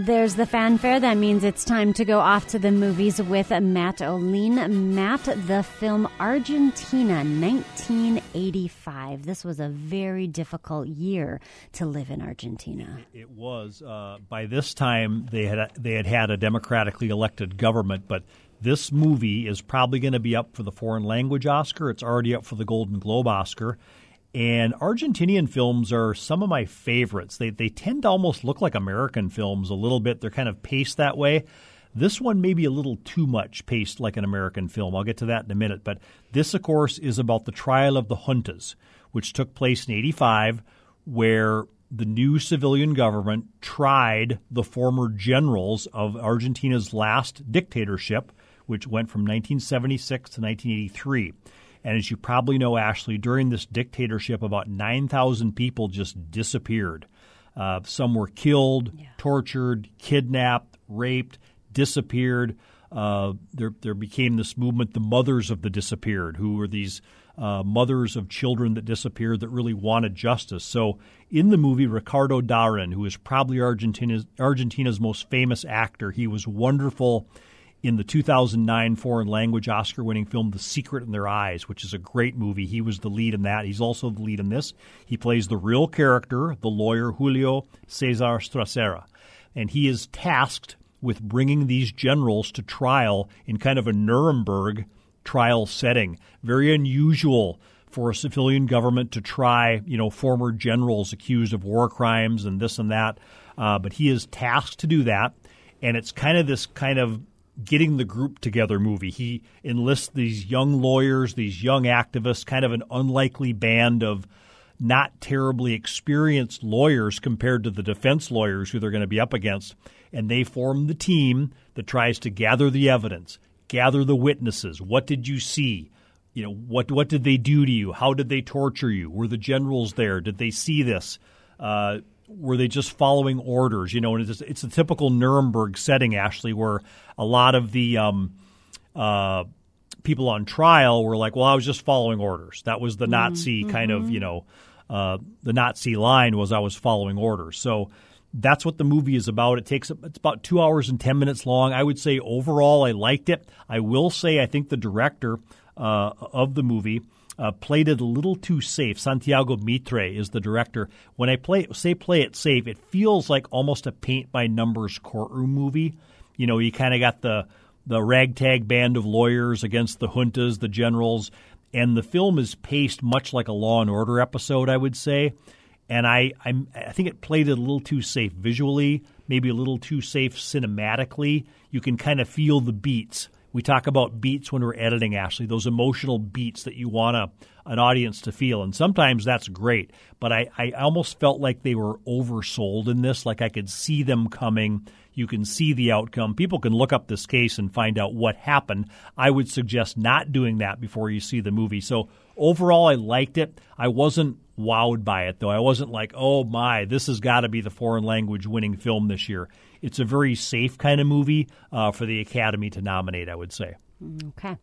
There's the fanfare. That means it's time to go off to the movies with Matt Olien. Matt, the film Argentina, 1985. This was a very difficult year to live in Argentina. It was. Uh, by this time, they had they had had a democratically elected government, but this movie is probably going to be up for the foreign language Oscar. It's already up for the Golden Globe Oscar. And Argentinian films are some of my favorites. They they tend to almost look like American films a little bit. They're kind of paced that way. This one may be a little too much paced like an American film. I'll get to that in a minute. But this, of course, is about the trial of the juntas, which took place in 85, where the new civilian government tried the former generals of Argentina's last dictatorship, which went from 1976 to 1983. And as you probably know, Ashley, during this dictatorship, about 9,000 people just disappeared. Uh, some were killed, yeah. tortured, kidnapped, raped, disappeared. Uh, there, there became this movement, the Mothers of the Disappeared, who were these uh, mothers of children that disappeared that really wanted justice. So, in the movie, Ricardo Darin, who is probably Argentina's, Argentina's most famous actor, he was wonderful in the 2009 foreign language Oscar winning film The Secret in Their Eyes, which is a great movie. He was the lead in that. He's also the lead in this. He plays the real character, the lawyer Julio Cesar Strassera. And he is tasked with bringing these generals to trial in kind of a Nuremberg trial setting. Very unusual for a civilian government to try, you know, former generals accused of war crimes and this and that. Uh, but he is tasked to do that. And it's kind of this kind of getting the group together movie. He enlists these young lawyers, these young activists, kind of an unlikely band of not terribly experienced lawyers compared to the defense lawyers who they're going to be up against. And they form the team that tries to gather the evidence, gather the witnesses. What did you see? You know, what what did they do to you? How did they torture you? Were the generals there? Did they see this? Uh, were they just following orders? You know, and it's, it's a typical Nuremberg setting, Ashley, where a lot of the um, uh, people on trial were like, "Well, I was just following orders." That was the mm-hmm. Nazi mm-hmm. kind of, you know, uh, the Nazi line was I was following orders. So that's what the movie is about. It takes it's about two hours and ten minutes long. I would say overall, I liked it. I will say I think the director uh, of the movie uh, played it a little too safe. Santiago Mitre is the director. When I play say play it safe, it feels like almost a paint by numbers courtroom movie. You know, you kind of got the the ragtag band of lawyers against the juntas, the generals, and the film is paced much like a Law and Order episode, I would say. And I, I'm, I think it played it a little too safe visually, maybe a little too safe cinematically. You can kind of feel the beats we talk about beats when we're editing, Ashley, those emotional beats that you want a, an audience to feel. And sometimes that's great, but I, I almost felt like they were oversold in this. Like I could see them coming. You can see the outcome. People can look up this case and find out what happened. I would suggest not doing that before you see the movie. So overall, I liked it. I wasn't wowed by it, though. I wasn't like, oh my, this has got to be the foreign language winning film this year. It's a very safe kind of movie uh, for the Academy to nominate, I would say. Okay.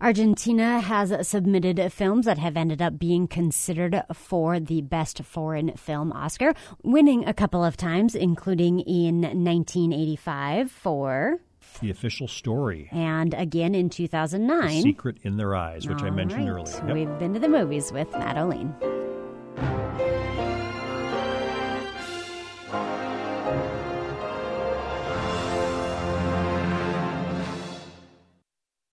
Argentina has submitted films that have ended up being considered for the Best Foreign Film Oscar, winning a couple of times, including in 1985 for the official story. And again in 2009. The Secret in Their Eyes, which All I mentioned right. earlier. Yep. We've been to the movies with Olien.